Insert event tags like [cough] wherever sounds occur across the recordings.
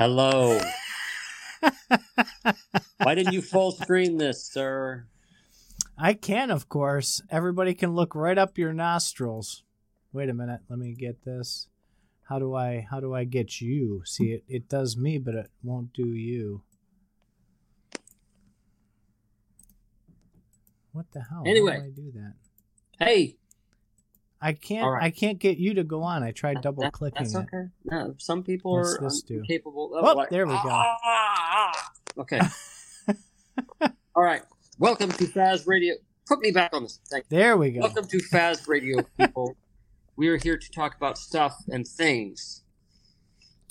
Hello. [laughs] Why didn't you full screen this, sir? I can, of course. Everybody can look right up your nostrils. Wait a minute. Let me get this. How do I how do I get you? See it it does me, but it won't do you. What the hell? Anyway. How do I do that? Hey, I can't right. I can't get you to go on. I tried double that- clicking That's it. okay. No, some people What's are this do? capable. Oh, there we go. Ah, [laughs] okay. [laughs] All right. Welcome to Faz Radio. Put me back on this. Thank you. There we go. Welcome to Faz Radio, [laughs] people. we are here to talk about stuff and things.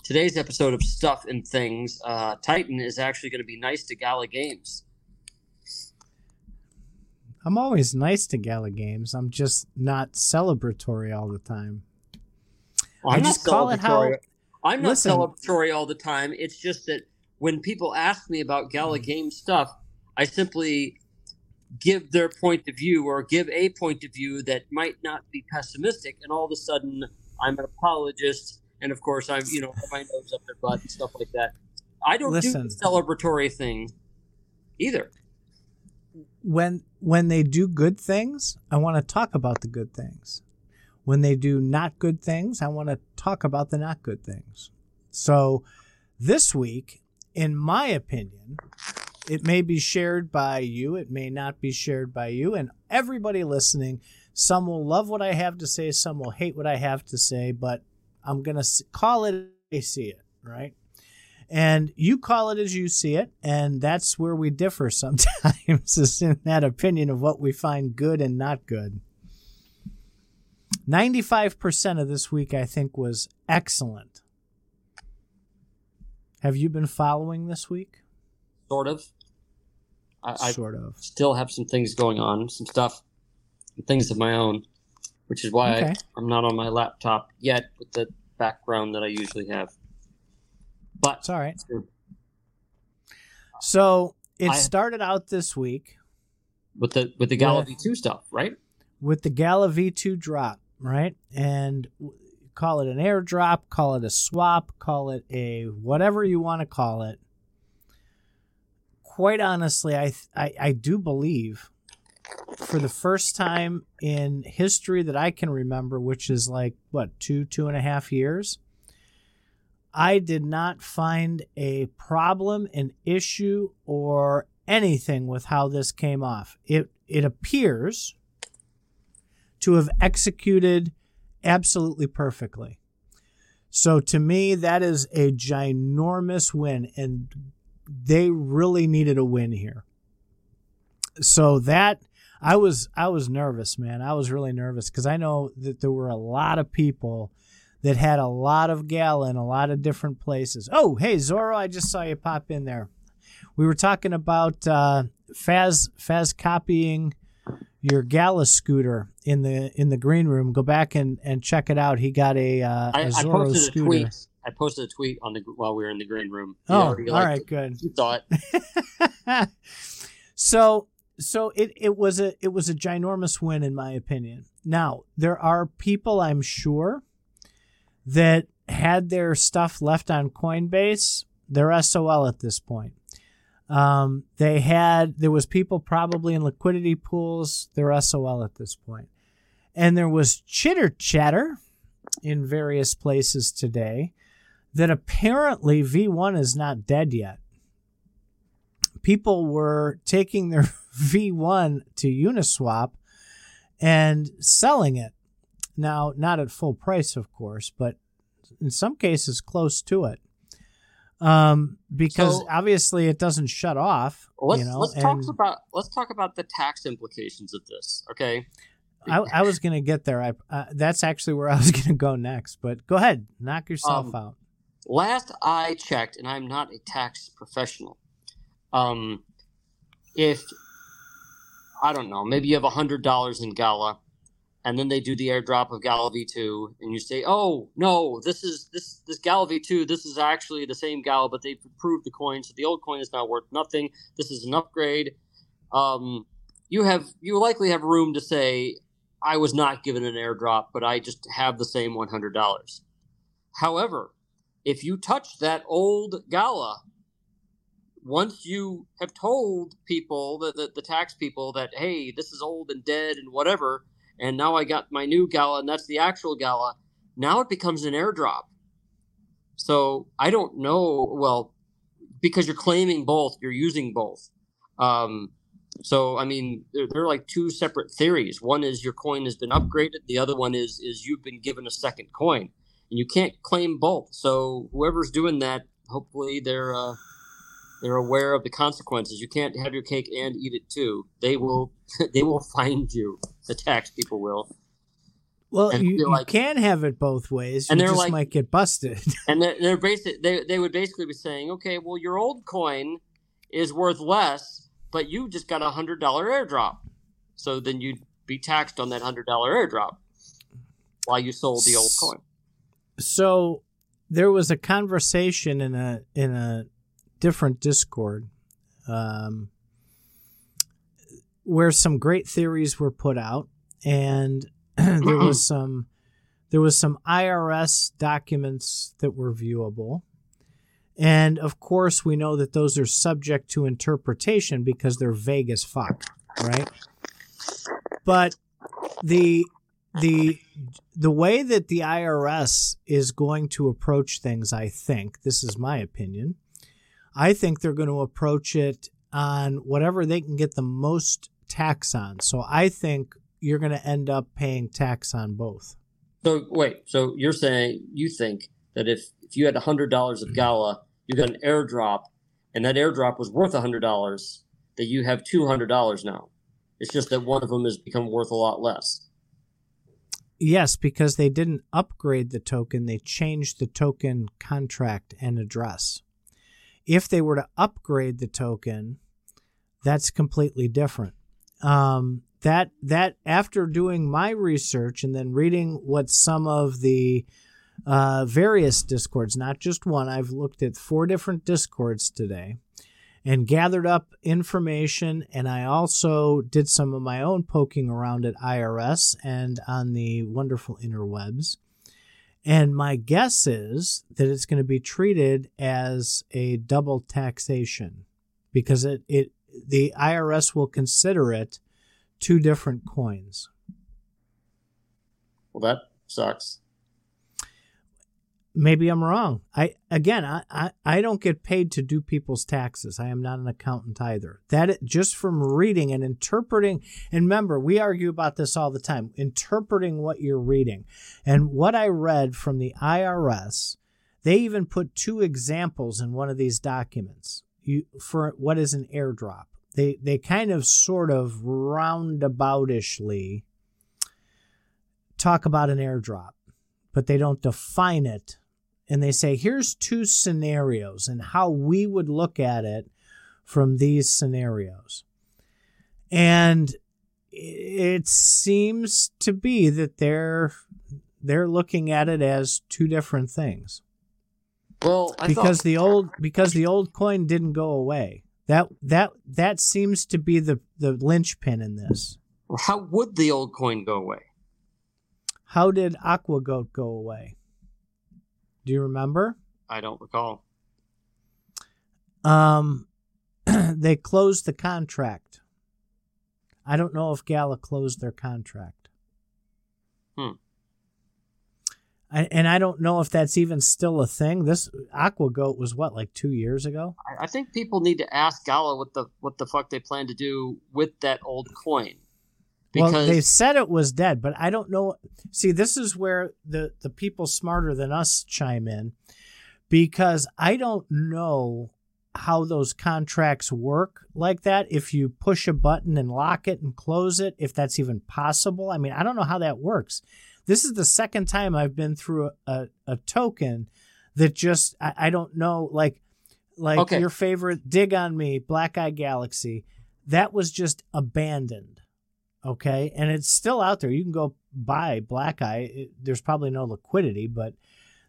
Today's episode of Stuff and Things, uh, Titan is actually going to be nice to Gala Games. I'm always nice to Gala Games. I'm just not celebratory all the time. Well, I I'm just call it how- I'm not Listen. celebratory all the time. It's just that when people ask me about Gala mm. Game stuff, I simply give their point of view or give a point of view that might not be pessimistic, and all of a sudden I'm an apologist, and of course I'm you know put my nose up their butt and stuff like that. I don't Listen. do the celebratory thing either. When when they do good things, I want to talk about the good things. When they do not good things, I want to talk about the not good things. So this week, in my opinion, it may be shared by you, it may not be shared by you, and everybody listening, some will love what I have to say, some will hate what I have to say, but I'm going to call it they see it, right? And you call it as you see it and that's where we differ [laughs] sometimes is in that opinion of what we find good and not good 95% of this week i think was excellent have you been following this week Sort of. I, I sort of still have some things going on, some stuff, things of my own, which is why Okay. I, I'm not on my laptop yet with the background that I usually have. But it's all right so it I- started out this week with the with the Gala Yeah. V2 stuff, right? with the Gala V2 drop, right? And call it an airdrop, call it a swap, call it a whatever you want to call it. Quite honestly, I, I I do believe for the first time in history that I can remember, which is like what two two and a half years, I did not find a problem, an issue, or anything with how this came off. It it appears to have executed absolutely perfectly. So to me, that is a ginormous win, and they really needed a win here. So that I was I was nervous, man. I was really nervous because I know that there were a lot of people that had a lot of gala in a lot of different places. Oh, hey Zorro, I just saw you pop in there. We were talking about uh, Faz Faz copying your gala scooter in the in the green room. Go back and, and check it out. He got a, uh, I, a I Zorro posted a scooter. tweet. I posted a tweet on the while we were in the green room. You Oh, already all liked it. good. You thought [laughs] so so it, it was a it was a ginormous win in my opinion. Now there are people I'm sure that had their stuff left on Coinbase, they're SOL at this point. Um, they had there was people probably in liquidity pools, they're SOL at this point. And there was chitter chatter in various places today that apparently V1 is not dead yet people were taking their [laughs] V1 to Uniswap and selling it. Now, not at full price, of course, but in some cases close to it. Um, because So- obviously it doesn't shut off. let's you know, let's and talk about let's talk about the tax implications of this. Okay, I, I was going to get there. I, uh, that's actually where I was [laughs] going to go next. But go ahead, knock yourself Um, out. last I checked, and I'm not a tax professional. Um, if I don't know, maybe you have a hundred dollars in Gala, and then they do the airdrop of Gala V2, and you say, "Oh no, this is this this Gala V2. This is actually the same Gala, but they've improved the coin, so the old coin is now worth nothing. This is an upgrade." Um, you have you likely have room to say, "I was not given an airdrop, but I just have the same one hundred dollars." However, if you touch that old gala, once you have told people, that the, the tax people, that, hey, this is old and dead and whatever, and now I got my new gala and that's the actual gala, now it becomes an airdrop. So I don't know. Well, because you're claiming both, you're using both. Um, so I mean, they're, they're like two separate theories. One is your coin has been upgraded. The other one is is you've been given a second coin, and you can't claim both. So whoever's doing that, hopefully they're uh, they're aware of the consequences. You can't have your cake and eat it too. They will [laughs] they will find you. The tax people will. Well, And you, you like- can have it both ways. And you they're just like- might get busted. [laughs] And they're, they're basic. They they would basically be saying, okay, well, your old coin is worth less, but you just got a hundred dollar airdrop. So then you'd be taxed on that hundred dollar airdrop while you sold the old coin. so there was a conversation in a in a different Discord um, where some great theories were put out, and [clears throat] there was [clears throat] some there was some IRS documents that were viewable. And of course, we know that those are subject to interpretation because they're vague as fuck, right? But the the the way that the IRS is going to approach things, I think, this is my opinion, I think they're going to approach it on whatever they can get the most tax on. So I think you're going to end up paying tax on both. So wait, so you're saying you think that if if you had a hundred dollars of mm-hmm. gala, you got an airdrop, and that airdrop was worth a hundred dollars, that you have two hundred dollars now. It's just that one of them has become worth a lot less. Yes, because they didn't upgrade the token, they changed the token contract and address. If they were to upgrade the token, that's completely different. Um, that that after doing my research and then reading what some of the uh, various discords, not just one, I've looked at four different discords today and gathered up information. And I also did some of my own poking around at IRS and on the wonderful interwebs. And my guess is that it's going to be treated as a double taxation because it, it the IRS will consider it two different coins. Well, that sucks. Maybe I'm wrong. I again, I, I, I don't get paid to do people's taxes. I am not an accountant either. That just from reading and interpreting. And remember, we argue about this all the time. Interpreting what you're reading, and what I read from the IRS, they even put two examples in one of these documents. You for what is an airdrop. They they kind of sort of roundaboutishly talk about an airdrop but they don't define it. And they say, here's two scenarios and how we would look at it from these scenarios. And it seems to be that they're they're looking at it as two different things. Well, I because thought, the old because the old coin didn't go away. That that that seems to be the the linchpin in this. how would the old coin go away? How did AquaGoat go away? Do you remember? I don't recall. Um, [clears throat] they closed the contract. I don't know if Gala closed their contract. Hmm. I, and I don't know if that's even still a thing. This Aqua Goat was what, like two years ago? I, I think people need to ask Gala what the what the fuck they plan to do with that old coin. Because well, they said it was dead, but I don't know. See, this is where the the people smarter than us chime in, because I don't know how those contracts work like that. If you push a button and lock it and close it, if that's even possible. I mean, I don't know how that works. This is the second time I've been through a, a, a token that just I, I don't know like like Okay. your favorite dig on me black eye galaxy that was just abandoned okay and it's still out there you can go buy black eye It- there's probably no liquidity but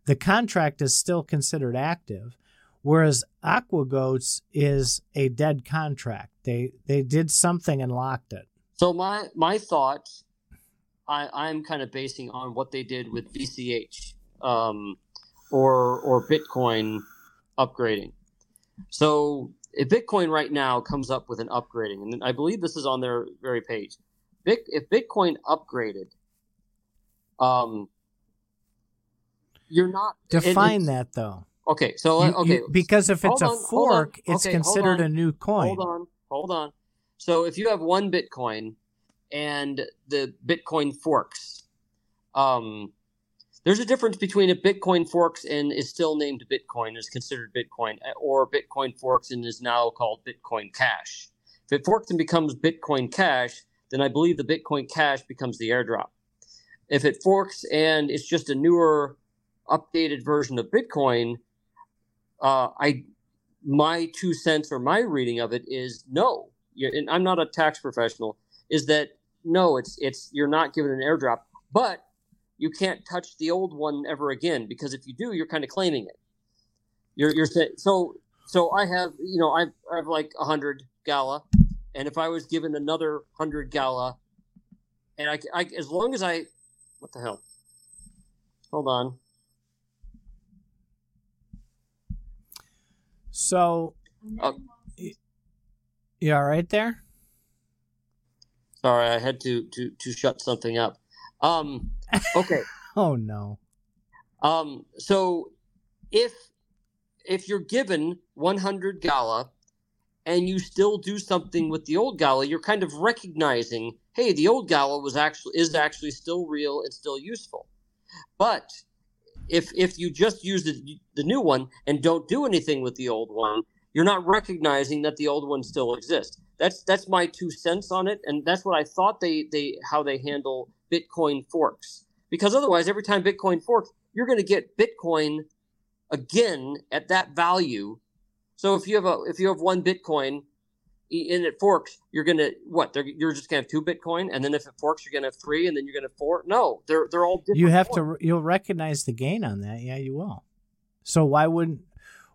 the contract is still considered active whereas aquagoats is a dead contract they they did something and locked it So my my thought, I I'm kind of basing on what they did with BCH. Um, or or Bitcoin upgrading. So if Bitcoin right now comes up with an upgrading, and I believe this is on their very page. If Bitcoin upgraded, um, you're not define that though. Okay, so You- okay, you- because if it's hold a on, fork, it's Okay, considered a new coin. Hold on, hold on. So if you have one Bitcoin and the Bitcoin forks, um, there's a difference between a Bitcoin forks and is still named Bitcoin, is considered Bitcoin, or Bitcoin forks and is now called Bitcoin Cash. If it forks and becomes Bitcoin Cash, then I believe the Bitcoin Cash becomes the airdrop. If it forks and it's just a newer, updated version of Bitcoin, uh, I my two cents or my reading of it is no. And I'm not a tax professional. Is that no? It's it's you're not given an airdrop, but you can't touch the old one ever again because if you do, you're kind of claiming it. You're you're so. So I have you know I've I have like a hundred gala, and if I was given another hundred gala, and I, I as long as I what the hell? Hold on. So, y- you all right there? Sorry, I had to to to shut something up. Um, okay. [laughs] Oh no. Um, so if if you're given 100 gala and you still do something with the old gala, you're kind of recognizing, hey, the old gala was actually is actually still real and still useful. But if if you just use the, the new one and don't do anything with the old one, you're not recognizing that the old one still exists. That's that's my two cents on it, and that's what I thought they they how they handle Bitcoin forks. Because otherwise, every time Bitcoin forks, you're going to get Bitcoin again at that value. So if you have a if you have one Bitcoin and it forks, you're going to what? You're just going to have two Bitcoin, and then if it forks, you're going to have three, and then you're going to have four. No, they're they're all different. You have to you'll recognize the gain on that. Yeah, you will. So why wouldn't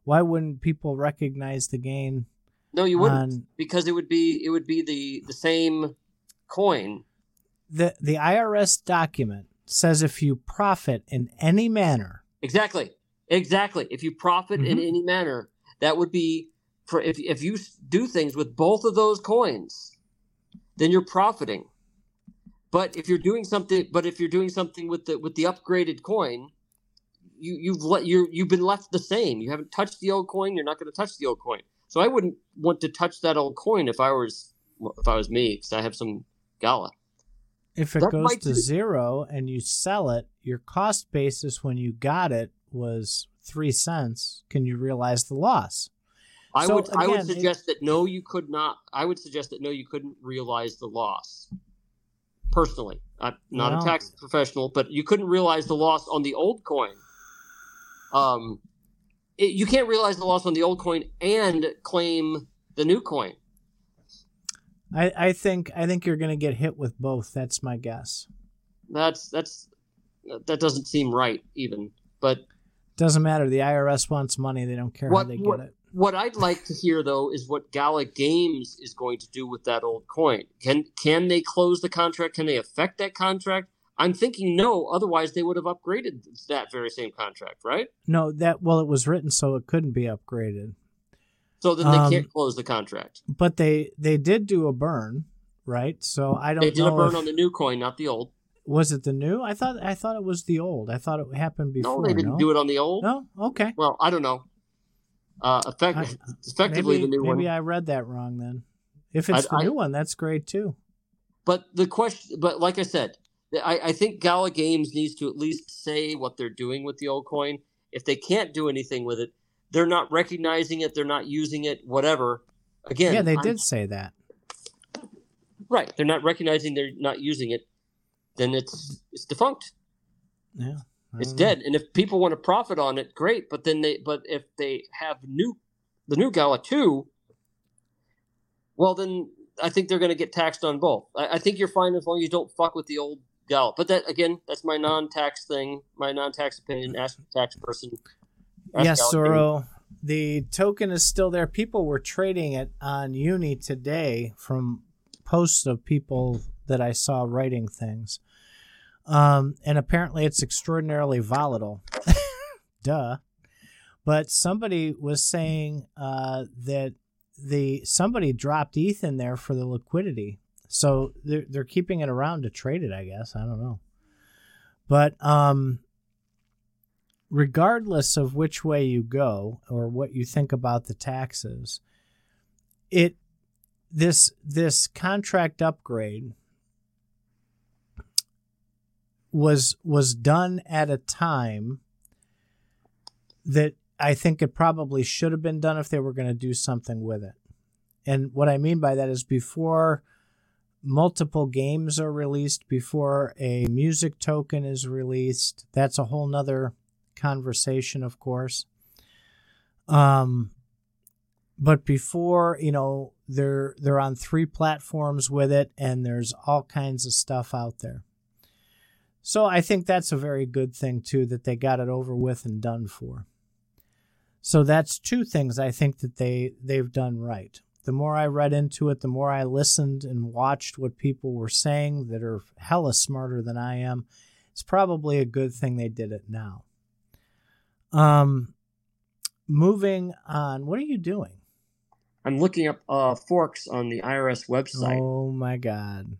why wouldn't people recognize the gain No, you wouldn't on because it would be it would be the the same coin. the the IRS document says if you profit in any manner, Exactly. Exactly. If you profit in Mhm. any manner, that would be for if if you do things with both of those coins, then you're profiting. But if you're doing something, but if you're doing something with the with the upgraded coin, you you've let you you've been left the same. You haven't touched the old coin. You're not going to touch the old coin. So I wouldn't want to touch that old coin if I was if I was me because I have some gala. if it That goes to be- zero and you sell it, your cost basis when you got it was three cents. Can you realize the loss? I So, would I would again, it- suggest that no, you could not. I would suggest that no, you couldn't realize the loss. Personally, I'm not Well- a tax professional, but you couldn't realize the loss on the old coin. Um, it, you can't realize the loss on the old coin and claim the new coin. I, I think I think you're going to get hit with both. That's my guess. That's that's that doesn't seem right even. But Doesn't matter. The IRS wants money. They don't care What- how they what- get it. what I'd like to hear though is what Gala Games is going to do with that old coin. Can can they close the contract? Can they affect that contract? I'm thinking no. Otherwise, they would have upgraded that very same contract, right? No, that well, it was written so it couldn't be upgraded. So then they Um, can't close the contract. But they they did do a burn, right? So I don't They did a burn if- on the new coin, not the old. Was it the new? I thought I thought it was the old. I thought it happened before. no, they didn't do it on the old. No, okay. Well, I don't know. Uh, effect, I- effectively, maybe the new maybe one. Maybe I read that wrong then. If it's I- the I- new one, that's great too. But the question, but like I said, I, I think Gala Games needs to at least say what they're doing with the old coin. If they can't do anything with it, they're not recognizing it, they're not using it, whatever. Again, yeah, they I'm- did say that. right. They're not recognizing they're not using it. Then it's it's defunct. Yeah, It's know. dead. And if people want to profit on it, great. But then they, but if they have new, the new Gala two, well then I think they're going to get taxed on both. I, I think you're fine as long as you don't fuck with the old Gala. But that again, that's my non-tax thing, my non-tax opinion. Ask the tax person. Yes, Games. Zoro. The token is still there. People were trading it on Uni today from posts of people that I saw writing things. Um, and apparently it's extraordinarily volatile. [laughs] duh. But somebody was saying uh, that the somebody dropped ETH in there for the liquidity, so they're they're keeping it around to trade it. I guess I don't know, but um, regardless of which way you go or what you think about the taxes, it this this contract upgrade was was done at a time that I think it probably should have been done if they were going to do something with it. And what I mean by that is before multiple games are released, before a music token is released, that's a whole nother conversation, of course. Um, but before you know, they're they're on three platforms with it, and there's all kinds of stuff out there. So I think that's a very good thing too that they got it over with and done for. So that's two things I think that they they've done right. The more I read into it, the more I listened and watched what people were saying that are hella smarter than I am. It's probably a good thing they did it now. Um, moving on. What are you doing? I'm looking up uh, forks on the IRS website. Oh my god.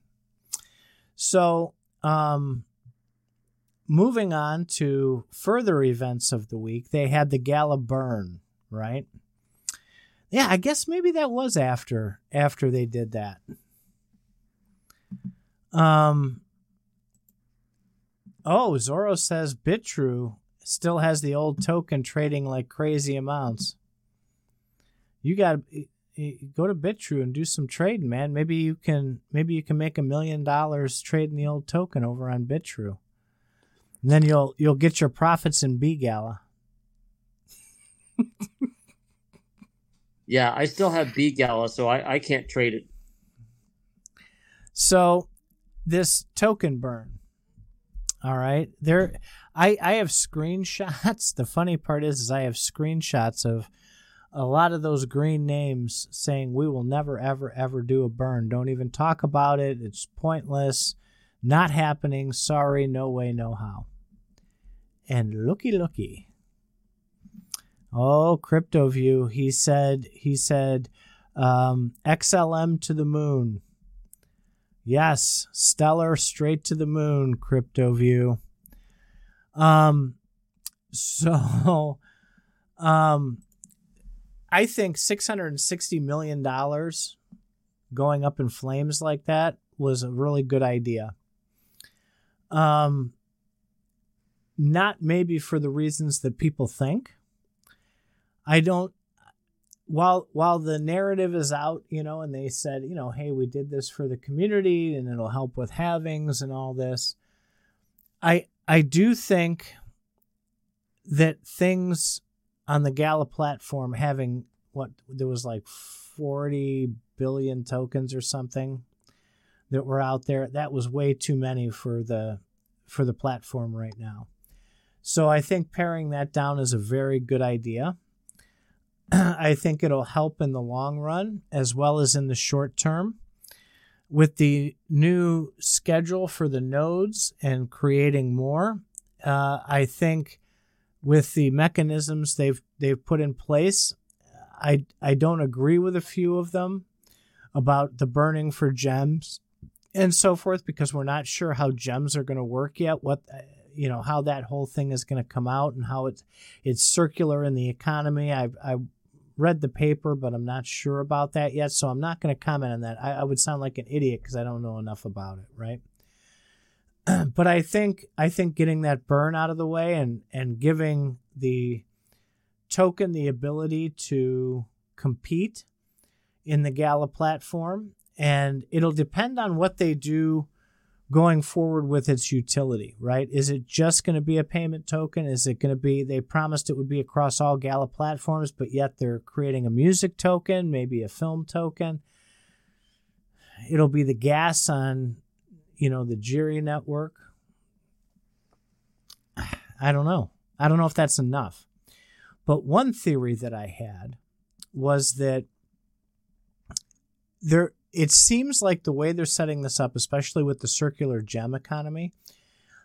So, um, moving on to further events of the week, they had the gala burn, right? Yeah, I guess maybe that was after after they did that. Um. Oh, Zoro says Bitrue still has the old token trading like crazy amounts. You got to go to Bitrue and do some trading, man. Maybe you can maybe you can make a million dollars trading the old token over on Bitrue. And then you'll you'll get your profits in B Gala. yeah, I still have B Gala, so I, I can't trade it. So this token burn. All right. There I I have screenshots. The funny part is, is I have screenshots of a lot of those green names saying we will never ever ever do a burn. Don't even talk about it. It's pointless. Not happening. Sorry, no way, no how and looky looky. Oh, CryptoView. He said he said um, XLM to the moon. Yes, stellar straight to the moon, CryptoView. Um so [laughs] um I think 660 million dollars going up in flames like that was a really good idea. Um not maybe for the reasons that people think. I don't while while the narrative is out, you know, and they said, you know, hey, we did this for the community and it'll help with halvings and all this. I I do think that things on the Gala platform having what there was like 40 billion tokens or something that were out there, that was way too many for the for the platform right now. So I think paring that down is a very good idea. [clears throat] I think it'll help in the long run as well as in the short term. With the new schedule for the nodes and creating more, uh, I think with the mechanisms they've they've put in place, I I don't agree with a few of them about the burning for gems and so forth because we're not sure how gems are going to work yet. What you know how that whole thing is going to come out and how it's it's circular in the economy. I've I read the paper, but I'm not sure about that yet, so I'm not going to comment on that. I, I would sound like an idiot because I don't know enough about it, right? [clears throat] but I think I think getting that burn out of the way and and giving the token the ability to compete in the Gala platform, and it'll depend on what they do going forward with its utility, right? Is it just going to be a payment token? Is it going to be, they promised it would be across all Gala platforms, but yet they're creating a music token, maybe a film token. It'll be the gas on, you know, the GYRI network. I don't know. I don't know if that's enough. But one theory that I had was that there it seems like the way they're setting this up, especially with the circular gem economy,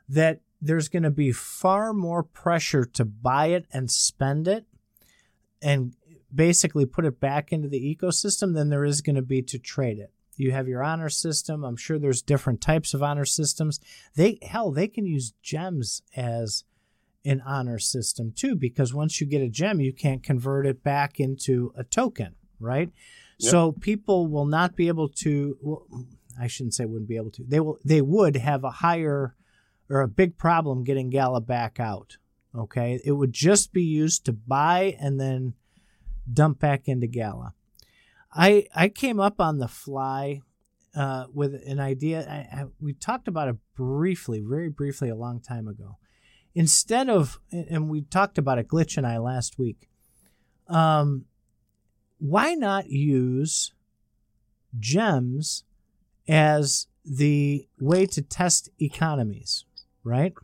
that there's going to be far more pressure to buy it and spend it and basically put it back into the ecosystem than there is going to be to trade it. You have your honor system. I'm sure there's different types of honor systems. They hell, they can use gems as an honor system too because once you get a gem, you can't convert it back into a token, right? Yep. So people will not be able to well, I shouldn't say wouldn't be able to. They will they would have a higher or a big problem getting Gala back out. Okay? It would just be used to buy and then dump back into Gala. I I came up on the fly uh, with an idea. I, I, we talked about it briefly, very briefly, a long time ago. Instead of, and we talked about it, Glitch and I last week. Um, why not use gems as the way to test economies, right?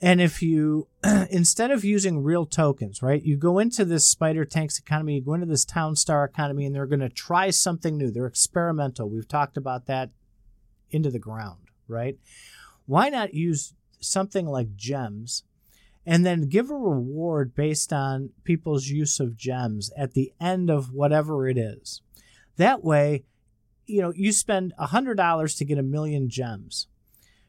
And if you, [clears throat] instead of using real tokens, right, you go into this Spider Tanks economy, you go into this Town Star economy, and they're going to try something new. They're experimental. We've talked about that into the ground, right? Why not use something like gems and then give a reward based on people's use of gems at the end of whatever it is? That way, you know, you spend $100 to get a million gems.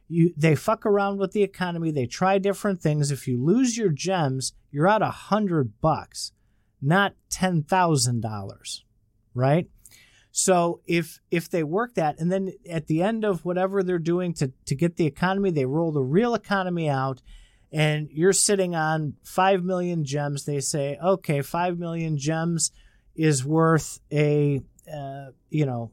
You they fuck around with the economy. They try different things. If you lose your gems you're out a hundred bucks not ten thousand dollars right? So if if they work that and then at the end of whatever they're doing to, to get the economy they roll the real economy out and you're sitting on 5 million gems they say okay 5 million gems is worth a uh, you know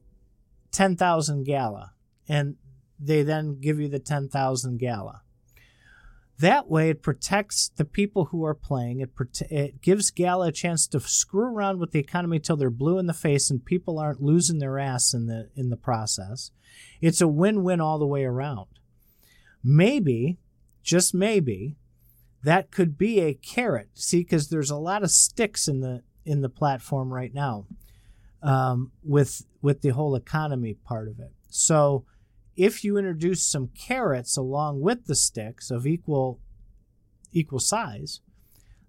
10,000 gala and they then give you the 10,000 gala. That way, it protects the people who are playing. It, prote- it gives Gala a chance to screw around with the economy till they're blue in the face and people aren't losing their ass in the in the process. It's a win-win all the way around. Maybe, just maybe, that could be a carrot. See, because there's a lot of sticks in the in the platform right now, um, with with the whole economy part of it. So if you introduce some carrots along with the sticks of equal equal size,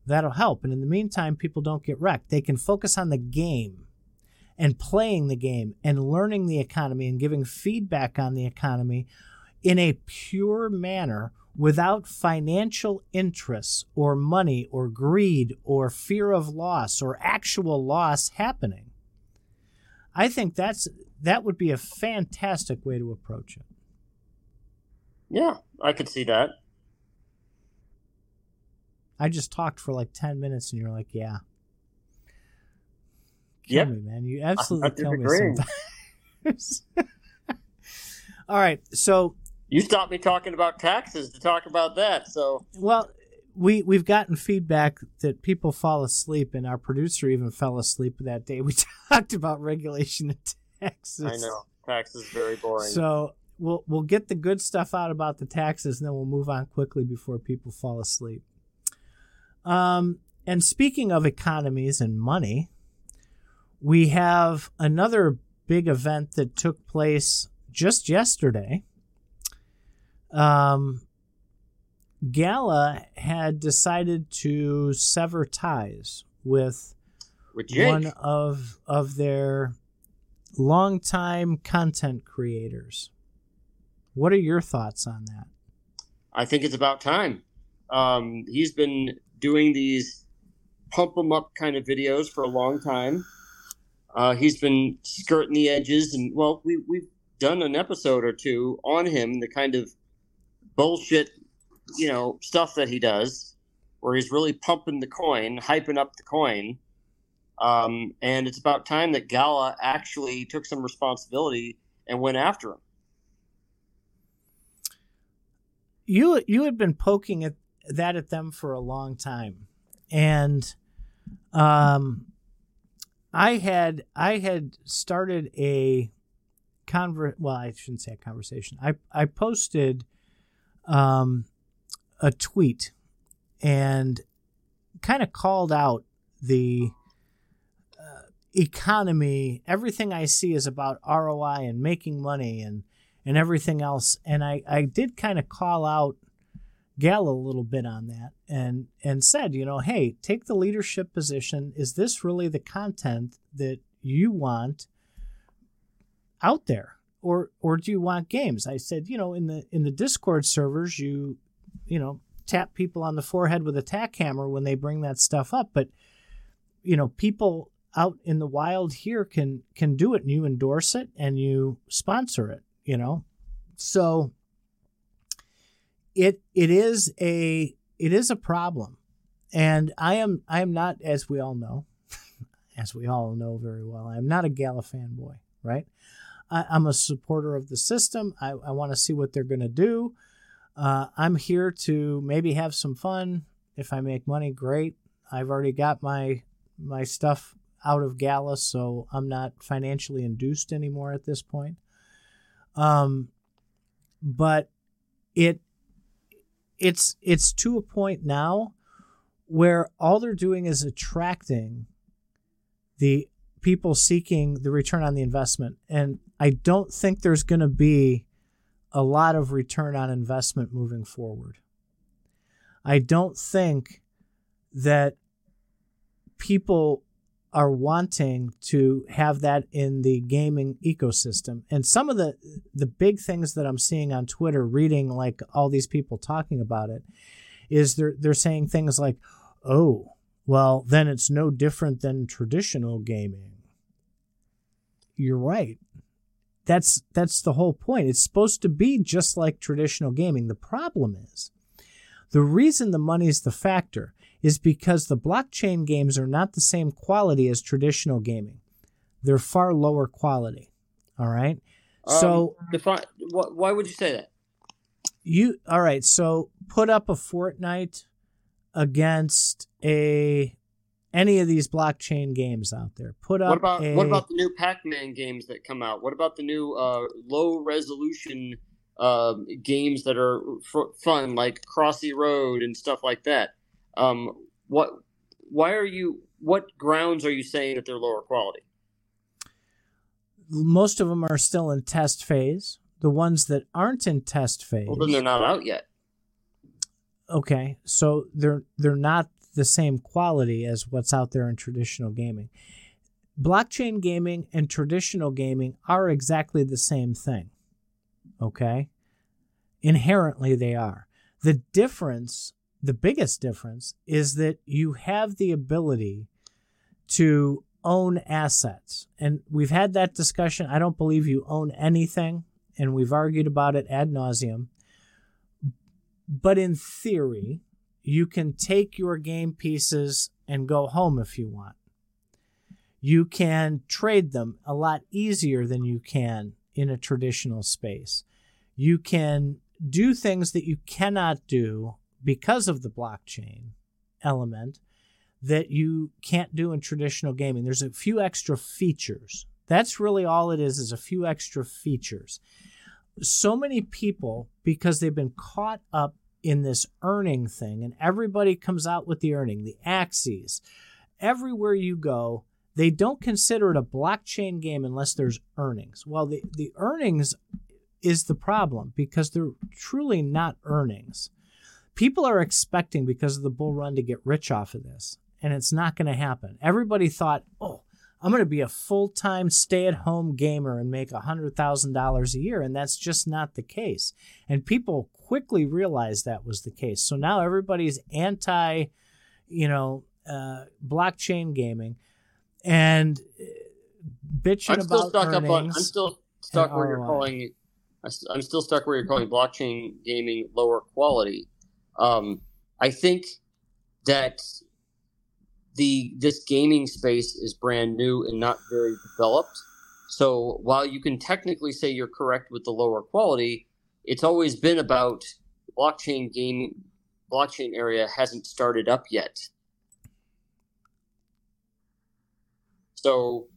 that'll help. And in the meantime, people don't get wrecked. They can focus on the game and playing the game and learning the economy and giving feedback on the economy in a pure manner without financial interests or money or greed or fear of loss or actual loss happening. I think that's that would be a fantastic way to approach it. Yeah, I could see that. I just talked for like 10 minutes and you're like, yeah. Kill yep. me, man. You absolutely kill me sometimes. [laughs] All right. So you stopped me talking about taxes to talk about that. So well, we we've gotten feedback that people fall asleep, and our producer even fell asleep that day. We [laughs] talked about regulation of taxes. I know taxes very boring. So we'll we'll get the good stuff out about the taxes, and then we'll move on quickly before people fall asleep. Um, and speaking of economies and money, we have another big event that took place just yesterday. Um, Gala had decided to sever ties with, with one of of their longtime content creators. What are your thoughts on that? I think it's about time. Um, he's been doing these pump them up kind of videos for a long time. Uh, he's been skirting the edges, and well, we we've done an episode or two on him, the kind of bullshit, you know, stuff that he does, where he's really pumping the coin, hyping up the coin. Um, and it's about time that Gala actually took some responsibility and went after him. You you had been poking at that at them for a long time, and um, I had I had started a conver well I shouldn't say a conversation. I I posted um, a tweet and kind of called out the economy, everything I see is about ROI and making money and and everything else. And I, I did kind of call out Gala a little bit on that and and said, you know, hey, take the leadership position. Is this really the content that you want out there? Or or do you want games? I said, you know, in the in the Discord servers, you you know, tap people on the forehead with a tack hammer when they bring that stuff up, but you know, people out in the wild here can can do it and you endorse it and you sponsor it, you know. So it it is a it is a problem, and I am I am not as we all know, [laughs] as we all know very well. I am not a Gala fanboy, right? I, am a supporter of the system. I, I want to see what they're going to do. Uh, I'm here to maybe have some fun. If I make money, great. I've already got my my stuff out of Gala, so I'm not financially induced anymore at this point. Um, but it it's it's to a point now where all they're doing is attracting the people seeking the return on the investment and i don't think there's going to be a lot of return on investment moving forward i don't think that people are wanting to have that in the gaming ecosystem. And some of the the big things that I'm seeing on Twitter, reading like all these people talking about it, is they're they're saying things like, "Oh, well, then it's no different than traditional gaming." You're right. That's that's the whole point. It's supposed to be just like traditional gaming. The problem is the reason the money's the factor is because the blockchain games are not the same quality as traditional gaming. They're far lower quality. All right. Um, so define. Why would you say that? You all right? So put up a Fortnite against a any of these blockchain games out there. Put up. What about a, what about the new Pac-Man games that come out? What about the new uh, low resolution uh, games that are f- fun, like Crossy Road and stuff like that? Um, what? Why are you? What grounds are you saying that they're lower quality? Most of them are still in test phase. The ones that aren't in test phase, well, then they're not out yet. Okay, so they're they're not the same quality as what's out there in traditional gaming. Blockchain gaming and traditional gaming are exactly the same thing. Okay? Inherently, they are. The difference the biggest difference is that you have the ability to own assets. And we've had that discussion. I don't believe you own anything, and we've argued about it ad nauseum. But in theory, you can take your game pieces and go home if you want. You can trade them a lot easier than you can in a traditional space. You can do things that you cannot do because of the blockchain element that you can't do in traditional gaming. There's a few extra features. That's really all it is is a few extra features. So many people because they've been caught up in this earning thing and everybody comes out with the earning, the axes. Everywhere you go, they don't consider it a blockchain game unless there's earnings. Well, the, the earnings is the problem because they're truly not earnings people are expecting because of the bull run to get rich off of this, and it's not going to happen. Everybody thought, oh, I'm going to be a full time stay at home gamer and make $100,000 a year. And that's just not the case. And people quickly realized that was the case. So now everybody's anti, you know, uh, blockchain gaming and uh, bitching I'm still about stuck earnings up on. I'm still stuck where you're calling. I'm still stuck where you're calling blockchain gaming lower quality. Um, I think that the this gaming space is brand new and not very developed. So while you can technically say you're correct with the lower quality, it's always been about blockchain game blockchain area hasn't started up yet. So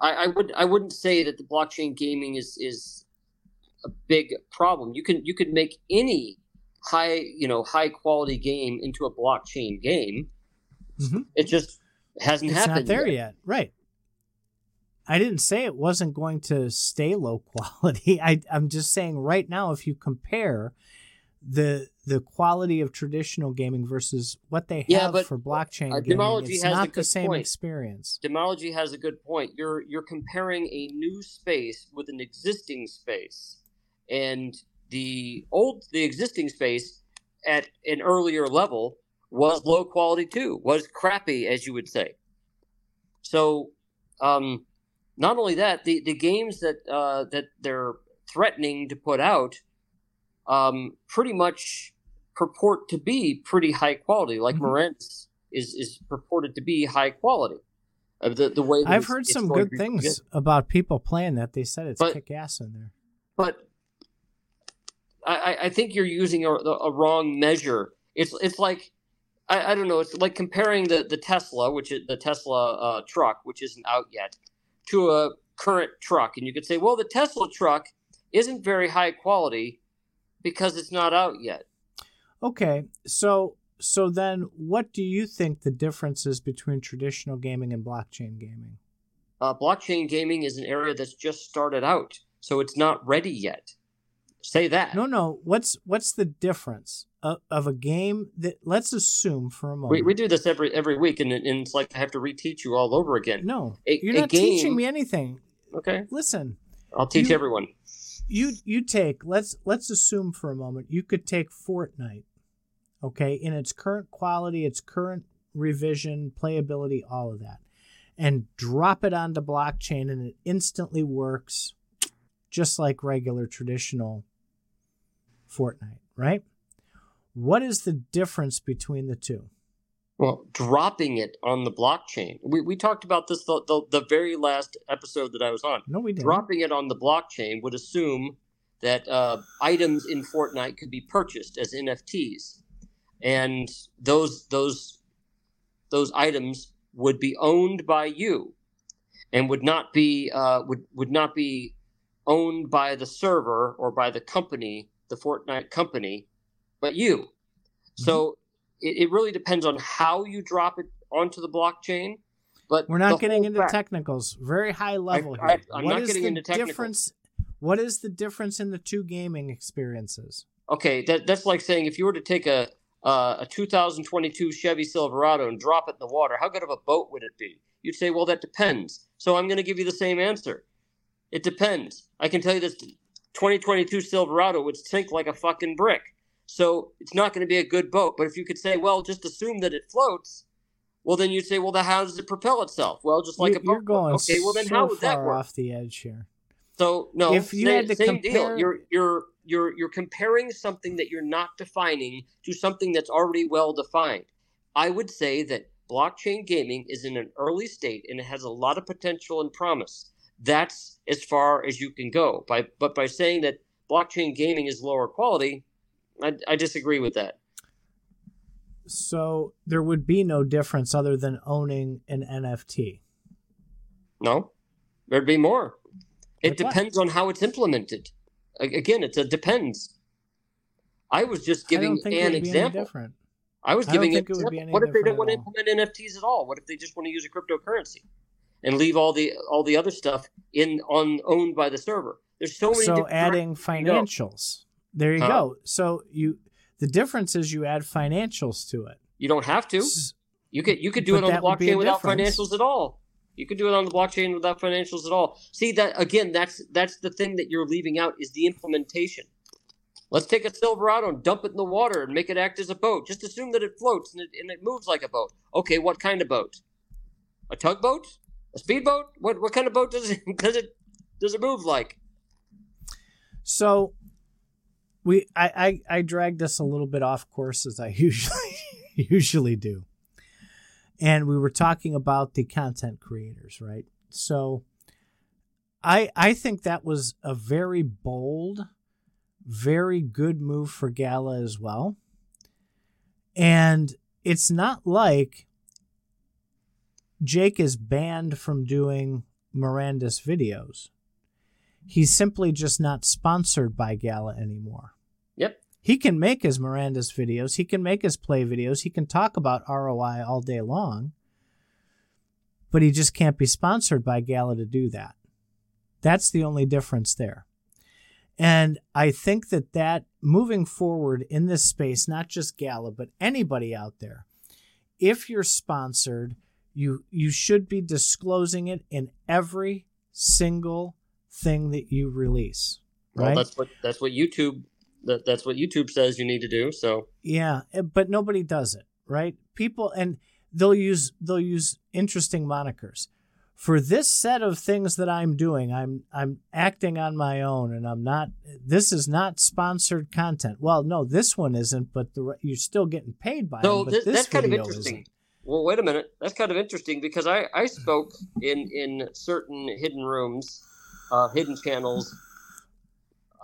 I, I would I wouldn't say that the blockchain gaming is is a big problem. You can you could make any high you know high quality game into a blockchain game. Mm-hmm. It just hasn't it's happened. Not there yet. yet, right? I didn't say it wasn't going to stay low [laughs] quality. I, I'm just saying right now, if you compare the the quality of traditional gaming versus what they have Yeah, but, for blockchain uh, gaming. It's has not the same point. experience. Demology has a good point. You're you're comparing a new space with an existing space, and the old the existing space at an earlier level was low quality too, was crappy as you would say. So, um, not only that, the the games that uh, that they're threatening to put out, um, pretty much purport to be pretty high quality. Like. Mirandus is is purported to be high quality. Of the the way I've heard some good things about people playing that. They said it's But- kick ass in there. but I, I- think you're using a, a wrong measure. It's it's like I, I don't know. It's like comparing the, the Tesla, which is the Tesla uh, truck, which isn't out yet, to a current truck, and you could say, well, the Tesla truck isn't very high quality because it's not out yet. Okay, so so then what do you think the difference is between traditional gaming and blockchain gaming? Uh, blockchain gaming is an area that's just started out, so it's not ready yet. Say that. No, no. What's what's the difference of, of a game that let's assume for a moment. we, we do this every every week, and, and it's like I have to reteach you all over again. no, A- you're not teaching me anything. Okay, Listen, I'll teach You- everyone. you you take let's let's assume for a moment you could take Fortnite, okay, in its current quality, its current revision, playability, all of that, and drop it onto blockchain, and it instantly works, just like regular traditional Fortnite, right? What is the difference between the two? Well, dropping it on the blockchain. We, we talked about this the, the, the very last episode that I was on. No, we didn't. Dropping it on the blockchain would assume that uh, items in Fortnite could be purchased as NFTs, and those those those items would be owned by you, and would not be uh, would would not be owned by the server or by the company, the Fortnite company, but you. So it, it really depends on how you drop it onto the blockchain. But We're not getting into fact- technicals. Very high level I- here. I'm What not is getting the into technicals. difference? What is the difference in the two gaming experiences? Okay, that that's like saying if you were to take a uh, a 2022 Chevy Silverado and drop it in the water, how good of a boat would it be? You'd say, well, that depends. So I'm going to give you the same answer. It depends. I can tell you this: 2022 Silverado would sink like a fucking brick. So it's not going to be a good boat. But if you could say, well, just assume that it floats, well, then you'd say, well, then how does it propel itself? Well, just like You- a boat. You're going okay, well, then so how would that far work? off the edge here. So no, If you same, had to same deal. You're you're you're you're comparing something that you're not defining to something that's already well defined. I would say that blockchain gaming is in an early state and it has a lot of potential and promise. That's as far as you can go. By but by saying that blockchain gaming is lower quality, I, I disagree with that. So there would be no difference other than owning an NFT. No, there'd be more. It Like what? depends on how it's implemented. Again, it's a depends. I was just giving an would be any example. different. I was I giving it would be example. any What if they don't want to implement NFTs at all? What if they just want to use a cryptocurrency and leave all the all the other stuff in on owned by the server? There's so many. So adding directions you can go. financials. There you Huh? go. Uh-huh. So you the difference is you add financials to it. You don't have to. You could you could do But it on the that would be a blockchain without difference. financials at all. You could do it on the blockchain without financials at all. See that again? That's that's the thing that you're leaving out is the implementation. Let's take a Silverado and dump it in the water and make it act as a boat. Just assume that it floats and it, and it moves like a boat. Okay, what kind of boat? A tugboat? A speedboat? What what kind of boat does it [laughs] does it does it move like? So we I, I I dragged us a little bit off course as I [laughs] usually usually do. And we were talking about the content creators, right? So I I think that was a very bold, very good move for Gala as well. And it's not like Jake is banned from doing Mirandus videos. He's simply just not sponsored by Gala anymore. Yep. He can make his Mirandus videos, he can make his play videos, he can talk about ROI all day long, but he just can't be sponsored by Gala to do that. That's the only difference there. And I think that that moving forward in this space, not just Gala, but anybody out there, if you're sponsored, you you should be disclosing it in every single thing that you release. Right? Well, that's what that's what YouTube that, that's what YouTube says you need to do. So yeah, eh, but nobody does it, right? People and they'll use they'll use interesting monikers. For this set of things that I'm doing, I'm I'm acting on my own, and I'm not. This is not sponsored content. Well, no, this one isn't, but the you're still getting paid by. So them, th- that's kind of interesting. Isn't. Well, wait a minute. That's kind of interesting because I I spoke in in certain hidden rooms, uh, hidden channels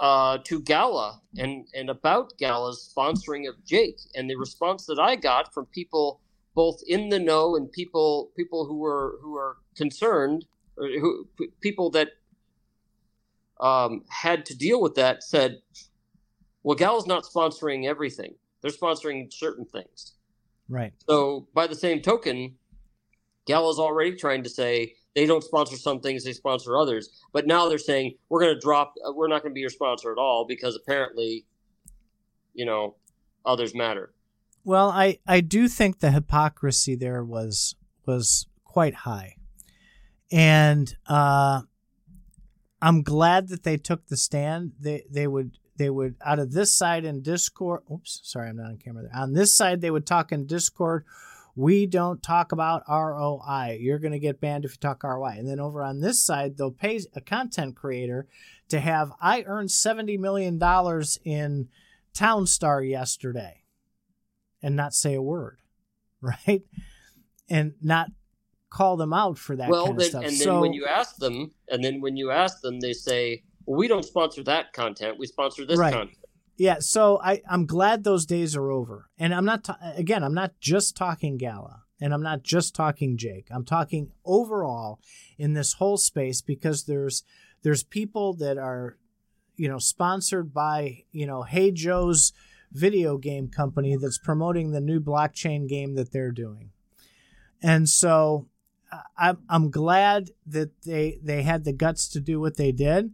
uh, to Gala and, and about Gala's sponsoring of Jake. And the response that I got from people both in the know and people people who were who are concerned, or who people that um, had to deal with that said, "Well, Gala's not sponsoring everything; they're sponsoring certain things." Right. So, by the same token, Gala's already trying to say, they don't sponsor some things, they sponsor others. But now they're saying we're going to drop, uh, we're not going to be your sponsor at all because apparently, you know, others matter. Well, I I do think the hypocrisy there was was quite high, and uh, I'm glad that they took the stand. They they would they would out of this side in Discord. Oops, sorry, I'm not on camera there. On this side, they would talk in Discord we don't talk about ROI. You're going to get banned if you talk ROI. And then over on this side, they'll pay a content creator to have I earned $70 million in Town Star yesterday and not say a word, [laughs] right? And not call them out for that well, kind then, of stuff. And so, then when you ask them, and then when you ask them, they say, we don't sponsor that content. We sponsor this right. content. Yeah, so I I'm glad those days are over. And I'm not ta- again, I'm not just talking Gala and I'm not just talking Jake. I'm talking overall in this whole space because there's there's people that are you know sponsored by, you know, Hey Joe's video game company that's promoting the new blockchain game that they're doing. And so I'm I'm glad that they they had the guts to do what they did.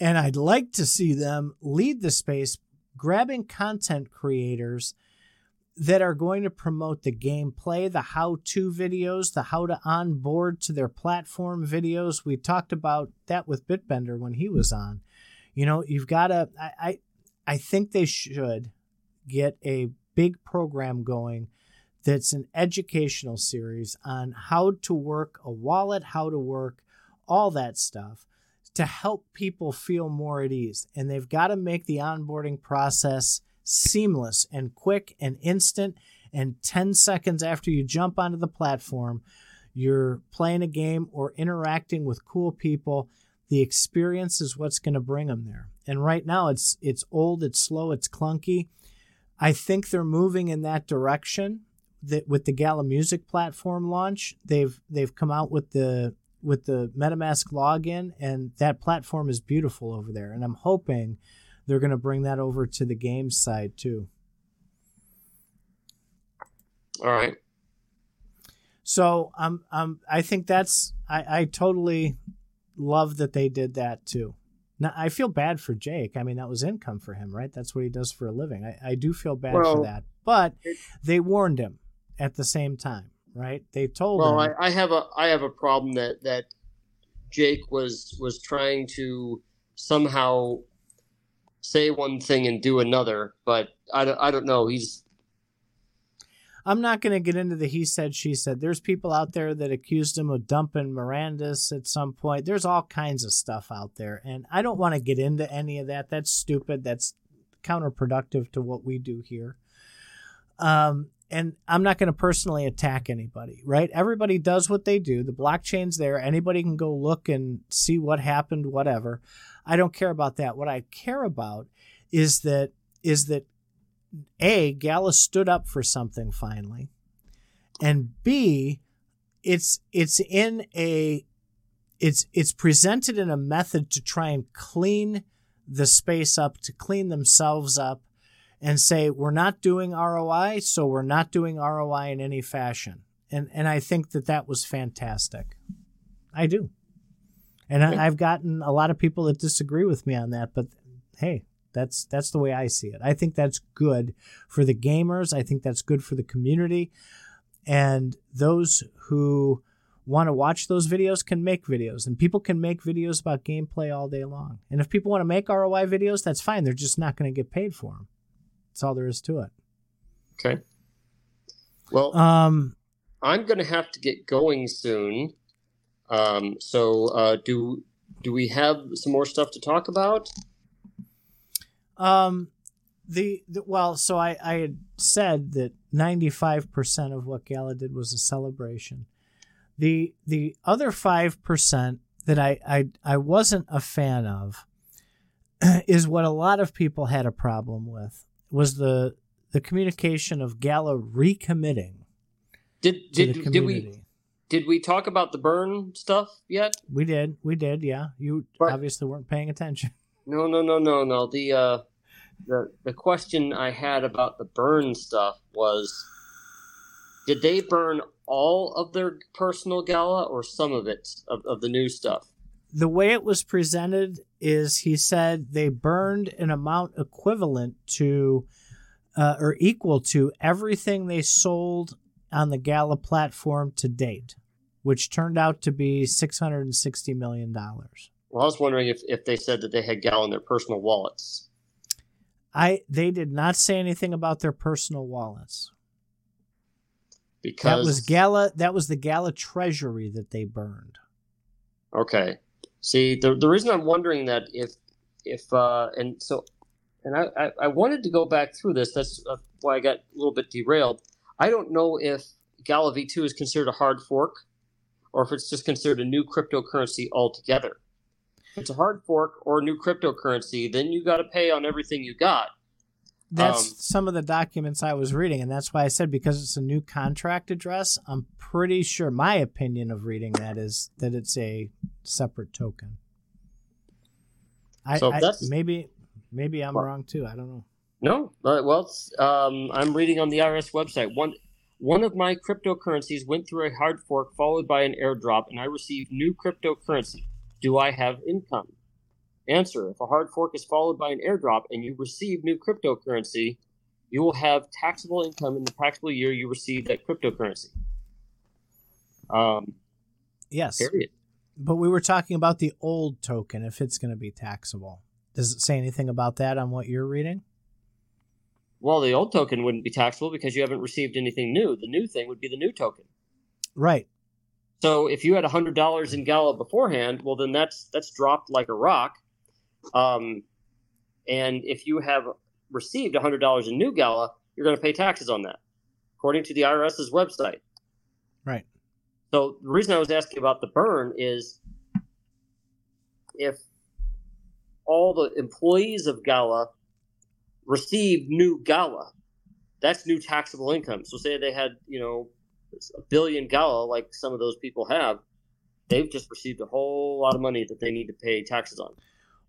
And I'd like to see them lead the space grabbing content creators that are going to promote the gameplay, the how to videos, the how to onboard to their platform videos. We talked about that with Bitbender when he was on. You know, you've got to, I, I, I think they should get a big program going that's an educational series on how to work a wallet, how to work all that stuff to help people feel more at ease. And they've got to make the onboarding process seamless and quick and instant. And 10 seconds after you jump onto the platform, you're playing a game or interacting with cool people. The experience is what's going to bring them there. And right now it's it's old, it's slow, it's clunky. I think they're moving in that direction. That with the Gala Music platform launch, they've they've come out with the with the MetaMask login, and that platform is beautiful over there. And I'm hoping they're going to bring that over to the games side too. All right. So um, um, I think that's I, I totally love that they did that too. Now I feel bad for Jake. I mean that was income for him, right? That's what he does for a living. I, I do feel bad well, for that, but they warned him at the same time right? They told well, him. I, I have a I have a problem that that Jake was was trying to somehow say one thing and do another, but I don't, I don't know. He's I'm not going to get into the he said she said. There's people out there that accused him of dumping Mirandus at some point. There's all kinds of stuff out there, and I don't want to get into any of that. That's stupid. That's counterproductive to what we do here. Um, and I'm not going to personally attack anybody, right? Everybody does what they do. The blockchain's there. Anybody can go look and see what happened, whatever. I don't care about that. What I care about is that is that A, Gallus stood up for something finally. And B, it's it's in a it's it's presented in a method to try and clean the space up, to clean themselves up and say we're not doing ROI, so we're not doing ROI in any fashion. And and I think that that was fantastic. I do. And I, I've gotten a lot of people that disagree with me on that, but hey, that's that's the way I see it. I think that's good for the gamers. I think that's good for the community, and those who want to watch those videos can make videos, and people can make videos about gameplay all day long. And if people want to make ROI videos, that's fine. They're just not going to get paid for them. That's all there is to it. Okay. Well, Um, I'm going to have to get going soon. Um, so uh, do do we have some more stuff to talk about? Um, the, the well, so I I had said that ninety five percent of what Gala did was a celebration. The the other five percent that I, I I wasn't a fan of [clears throat] is what a lot of people had a problem with was the the communication of Gala recommitting Did did did we did we talk about the burn stuff yet? We did, we did, yeah. You But- obviously weren't paying attention. [laughs] No, no, no, no, no. The uh, the the question I had about the burn stuff was, did they burn all of their personal gala or some of it of, of the new stuff? The way it was presented is he said they burned an amount equivalent to uh, or equal to everything they sold on the Gala platform to date, which turned out to be $660 million. Well, I was wondering if, if they said that they had gala in their personal wallets. I they did not say anything about their personal wallets. Because That was Gala that was the Gala treasury that they burned. Okay. See, the the reason I'm wondering that if if uh and so and I I, I wanted to go back through this. That's why I got a little bit derailed. I don't know if Gala V2 is considered a hard fork or if it's just considered a new cryptocurrency altogether. If it's a hard fork or a new cryptocurrency, then you got to pay on everything you got. That's Um, some of the documents I was reading, and that's why I said because it's a new contract address, I'm pretty sure my opinion of reading that is that it's a separate token. I, So I- maybe maybe I'm Well- wrong too. I don't know. No, uh, well, um, I'm reading on the IRS website. One, one of my cryptocurrencies went through a hard fork followed by an airdrop, and I received new cryptocurrency. Do I have income? Answer: If a hard fork is followed by an airdrop and you receive new cryptocurrency, you will have taxable income in the taxable year you receive that cryptocurrency. Um, Yes, period. but we were talking about the old token if it's going to be taxable. Does it say anything about that on what you're reading? Well, the old token wouldn't be taxable because you haven't received anything new. The new thing would be the new token. Right. So if you had hundred dollars in Gala beforehand, well then that's that's dropped like a rock. Um, and if you have received hundred dollars in new Gala, you're going to pay taxes on that, according to the IRS's website. Right. So the reason I was asking about the burn is if all the employees of Gala receive new Gala, that's new taxable income. So say they had, you know, a billion Gala like some of those people have, they've just received a whole lot of money that they need to pay taxes on.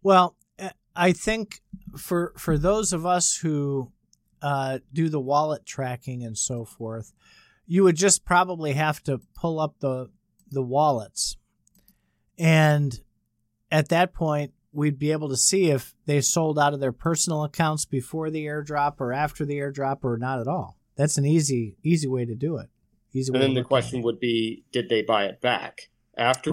Well, uh, I think for for those of us who uh, do the wallet tracking and so forth, you would just probably have to pull up the the wallets, and at that point, we'd be able to see if they sold out of their personal accounts before the airdrop or after the airdrop or not at all. That's an easy easy way to do it. Easy And then the question would be, did they buy it back?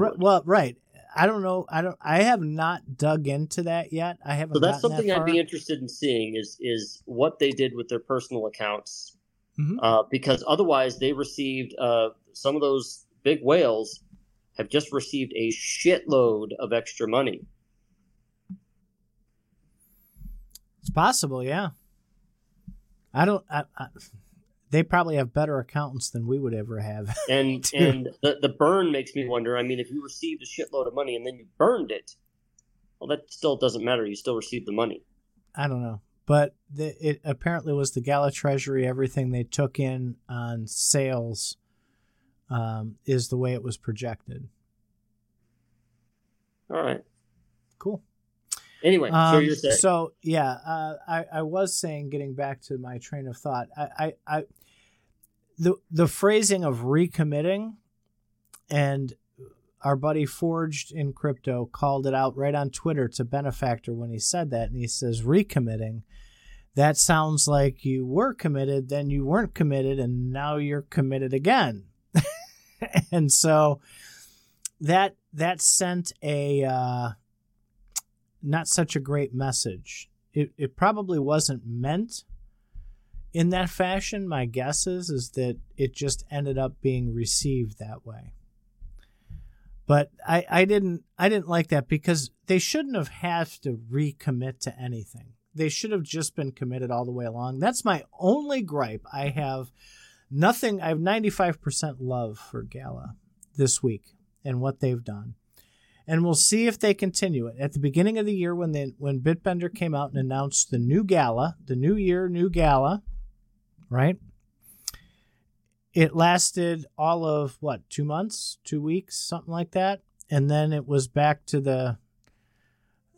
Right, well, right. I don't know. I don't. I have not dug into that yet. I haven't. So that's gotten that something I'd be interested in seeing is is what they did with their personal accounts, Mhm. uh, because otherwise they received uh, some of those big whales have just received a shitload of extra money. It's possible, yeah. I don't. I, I, they probably have better accountants than we would ever have. [laughs] And [laughs] and the the burn makes me wonder. I mean, if you received a shitload of money and then you burned it, well, that still doesn't matter. You still received the money. I don't know, but the, it apparently was the Gala Treasury. Everything they took in on sales um, is the way it was projected. All right. Cool. Anyway, so Um, you're so yeah, uh, I I was saying, getting back to my train of thought, I, I, I the the phrasing of recommitting and our buddy Forged in Crypto called it out right on Twitter to Benefactor when he said that. And he says, recommitting. That sounds like you were committed, then you weren't committed, and now you're committed again. [laughs] and so that that sent a uh, not such a great message. It, it probably wasn't meant in that fashion. My guess is is that it just ended up being received that way. But I, I didn't I didn't like that because they shouldn't have had to recommit to anything. They should have just been committed all the way along. That's my only gripe. I have nothing I have 95% love for Gala this week and what they've done. And we'll see if they continue it. At the beginning of the year when they when Bitbender came out and announced the new Gala, the new year, new Gala, right? It lasted all of what, two months, two weeks, something like that. And then it was back to the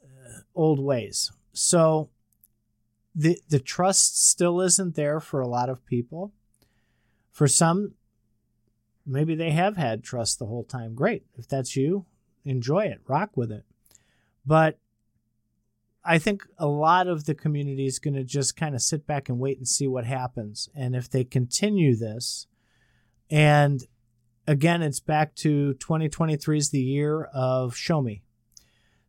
uh, old ways. So the the trust still isn't there for a lot of people. For some, maybe they have had trust the whole time. Great. If that's you, enjoy it, rock with it. But I think a lot of the community is going to just kind of sit back and wait and see what happens. And if they continue this, and again, it's back to 2023 is the year of show me.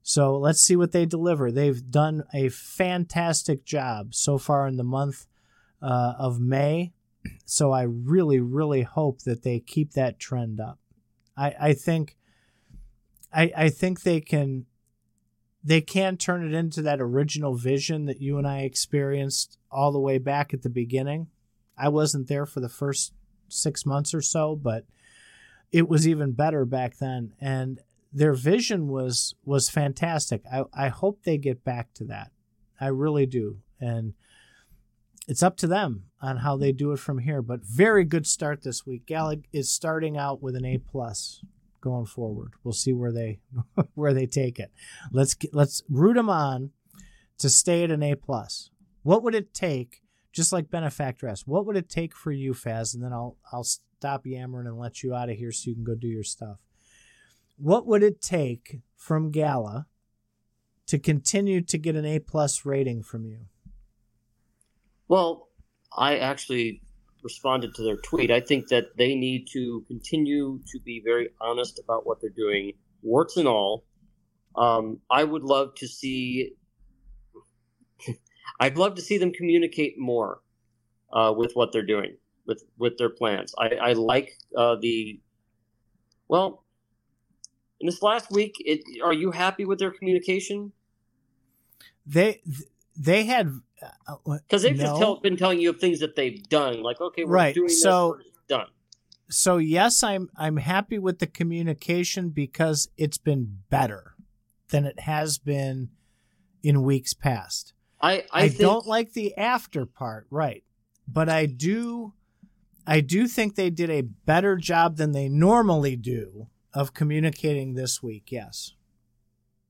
So let's see what they deliver. They've done a fantastic job so far in the month uh, of May. So I really, really hope that they keep that trend up. I, I think, I, I think they can they can turn it into that original vision that you and I experienced all the way back at the beginning. I wasn't there for the first six months or so, but it was even better back then. And their vision was was fantastic. I, I hope they get back to that. I really do. And it's up to them on how they do it from here. But very good start this week. Gallag is starting out with an A plus going forward. We'll see where they [laughs] where they take it. Let's let's root them on to stay at an A plus. What would it take? Just like benefactor asked, what would it take for you, Faz? And then I'll I'll stop yammering and let you out of here so you can go do your stuff. What would it take from Gala to continue to get an A plus rating from you? Well, I actually responded to their tweet. I think that they need to continue to be very honest about what they're doing, warts and all. Um, I would love to see. [laughs] I'd love to see them communicate more uh, with what they're doing, with with their plans. I, I like uh, the. Well, in this last week, it, are you happy with their communication? They they had because uh, they've no. just tell, been telling you of things that they've done, like okay, we're right. doing so, this, done. So yes, I'm I'm happy with the communication because it's been better than it has been in weeks past. I I, I think... don't like the after part, right? But I do I do think they did a better job than they normally do of communicating this week. Yes.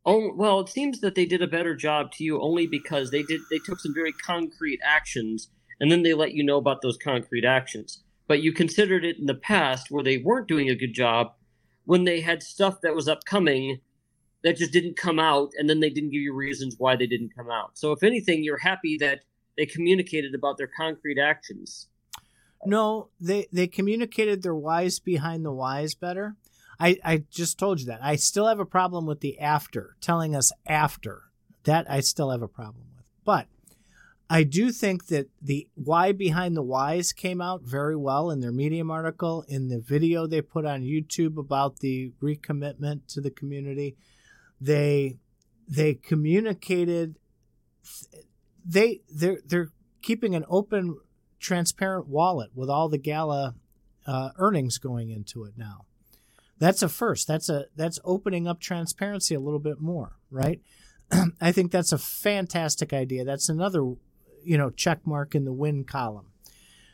Oh well, it seems that they did a better job to you only because they did they took some very concrete actions and then they let you know about those concrete actions. But you considered it in the past where they weren't doing a good job when they had stuff that was upcoming that just didn't come out and then they didn't give you reasons why they didn't come out. So if anything, you're happy that they communicated about their concrete actions. No, they they communicated their whys behind the whys better. I, I just told you that. I still have a problem with the after, telling us after. That I still have a problem with. But I do think that the why behind the whys came out very well in their Medium article, in the video they put on YouTube about the recommitment to the community. They they communicated they they're they're keeping an open transparent wallet with all the gala uh, earnings going into it now that's a first. That's a that's opening up transparency a little bit more, right? [clears throat] I think that's a fantastic idea. That's another, you know, check mark in the win column.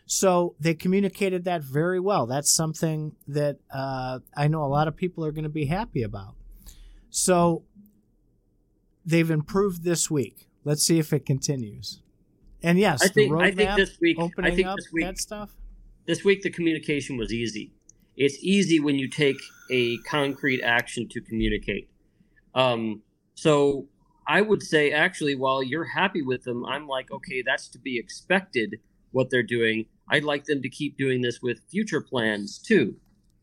So they communicated that very well. That's something that uh, I know a lot of people are going to be happy about. So they've improved this week. Let's see if it continues. And yes, I think, the roadmap, I think this week, opening I think up this week, that stuff. This week, the communication was easy it's easy when you take a concrete action to communicate. Um, so I would say, actually, while you're happy with them, I'm like, okay, that's to be expected what they're doing. I'd like them to keep doing this with future plans too.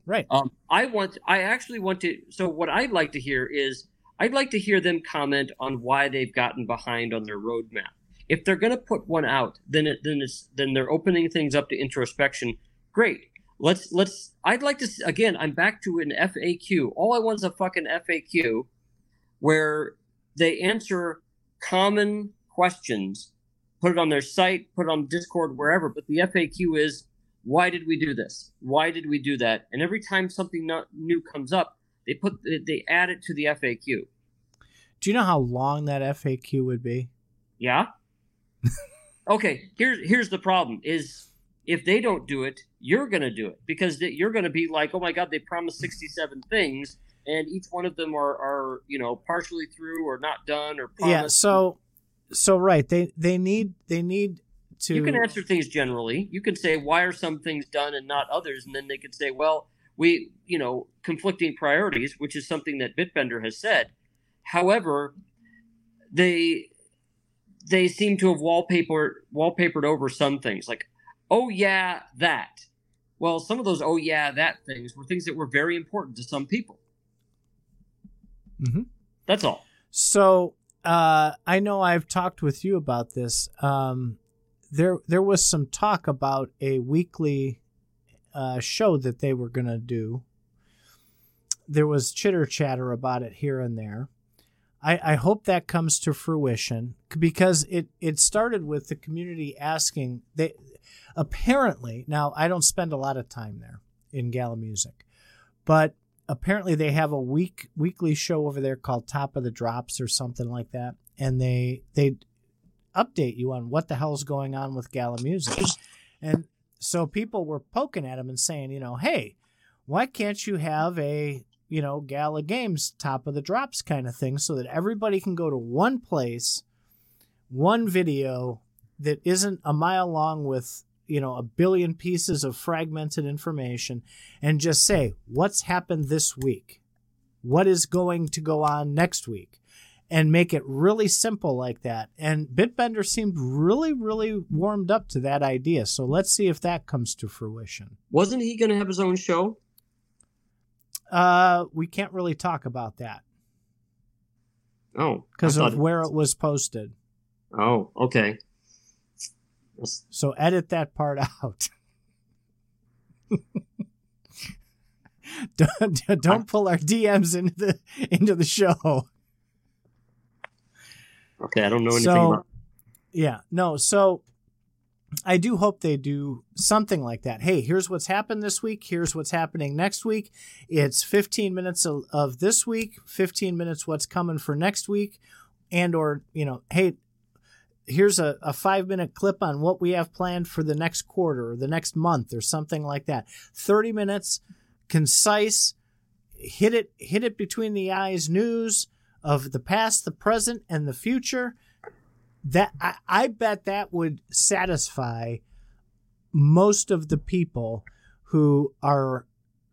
Right. Um, I want, I actually want to. So what I'd like to hear is, I'd like to hear them comment on why they've gotten behind on their roadmap. If they're going to put one out, then it, then it's then they're opening things up to introspection. Great. Let's let's. I'd like to again. I'm back to an FAQ. All I want is a fucking FAQ, where they answer common questions, put it on their site, put it on Discord, wherever. But the FAQ is why did we do this? Why did we do that? And every time something not new comes up, they put they add it to the FAQ. Do you know how long that FAQ would be? Yeah. [laughs] okay. Here's here's the problem: is if they don't do it, you're gonna do it because you're gonna be like, oh my god, they promised sixty-seven things, and each one of them are are you know partially through or not done or promised. yeah. So so right, they they need they need to. You can answer things generally. You can say why are some things done and not others, and then they could say, well, we you know conflicting priorities, which is something that Bitbender has said. However, they they seem to have wallpapered wallpapered over some things like oh yeah that. Well some of those oh yeah that things were things that were very important to some people. Mm-hmm. that's all. So uh, i know i've talked with you about this. Um, there there was some talk about a weekly uh, show that they were going to do. There was chitter chatter about it here and there. I, I hope that comes to fruition because it, it started with the community asking they apparently now I don't spend a lot of time there in Gala Music, but apparently they have a week weekly show over there called Top of the Drops or something like that, and they they update you on what the hell's going on with Gala Music, and so people were poking at him and saying, you know, hey, why can't you have a you know, Gala Games top of the drops kind of thing so that everybody can go to one place, one video that isn't a mile long with, you know, a billion pieces of fragmented information and just say, what's happened this week? What is going to go on next week? And make it really simple like that. And Bitbender seemed really, really warmed up to that idea. So let's see if that comes to fruition. Wasn't he going to have his own show? Uh, we can't really talk about that. Oh, because of where it was posted. Oh, okay. So edit that part [laughs] out. don't don't pull our DMs into the into the show. Okay, I don't know anything so, about. Yeah, no. So I do hope they do something like that. Hey, here's what's happened this week. Here's what's happening next week. It's 15 minutes of, of, this week, 15 minutes what's coming for next week, and or you know, hey, here's a, a five minute clip on what we have planned for the next quarter or the next month or something like that. 30 minutes, concise, hit it hit it between the eyes news of the past, the present, and the future that I, I bet that would satisfy most of the people who are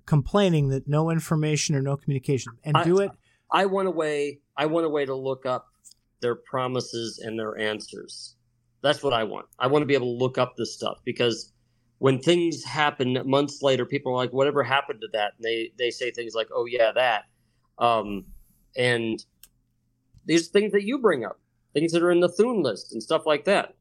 complaining that no information or no communication and do it i want a way i want a way to look up their promises and their answers. That's what i want. I want to be able to look up this stuff because when things happen months later people are like whatever happened to that? And they they say things like oh yeah that. Um and these things that you bring up things that are in the Thune list and stuff like that.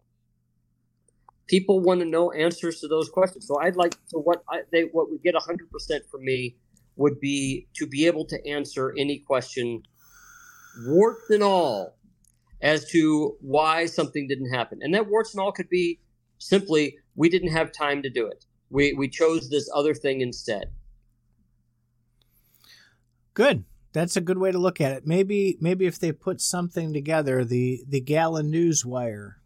People want to know answers to those questions. So I'd like so what I, they what would get hundred percent from me would be to be able to answer any question, warts and all, as to why something didn't happen. And that warts and all could be simply we didn't have time to do it. We we chose this other thing instead. Good that's a good way to look at it. Maybe maybe if they put something together, the the Gala Newswire,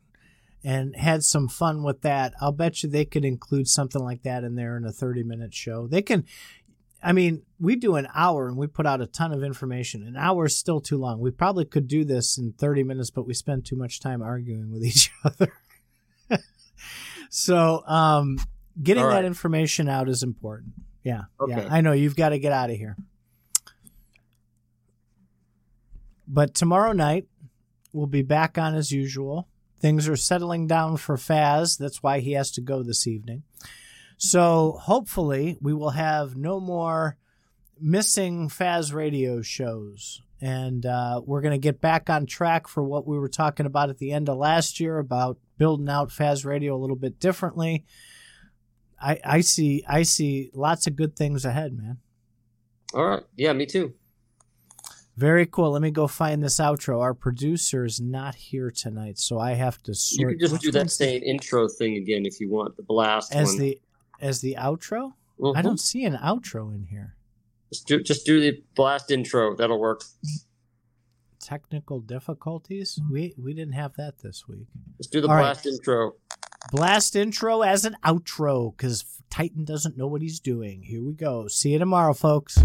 and had some fun with that, I'll bet you they could include something like that in there in a thirty minute show. They can. I mean, we do an hour and we put out a ton of information. An hour is still too long. We probably could do this in 30 minutes, but we spend too much time arguing with [laughs] each other. [laughs] so, um, getting right. that information out is important. Yeah, Okay. yeah. I know you've got to get out of here. But tomorrow night we'll be back on as usual. Things are settling down for Faz. That's why he has to go this evening. So hopefully we will have no more missing Faz radio shows. And uh, we're going to get back on track for what we were talking about at the end of last year about building out Faz radio a little bit differently. I, I see I see lots of good things ahead, man. All right. Yeah, me too. Very cool. Let me go find this outro. Our producer is not here tonight, so I have to sort. You can just do that same intro thing again if you want. The blast as one. the as the outro. I Mhm. don't see an outro in here. Just do, just do the blast intro. That'll work. Technical difficulties. We we didn't have that this week. Just do the All right. blast intro. Blast intro as an outro because Titan doesn't know what he's doing. Here we go. See you tomorrow, folks.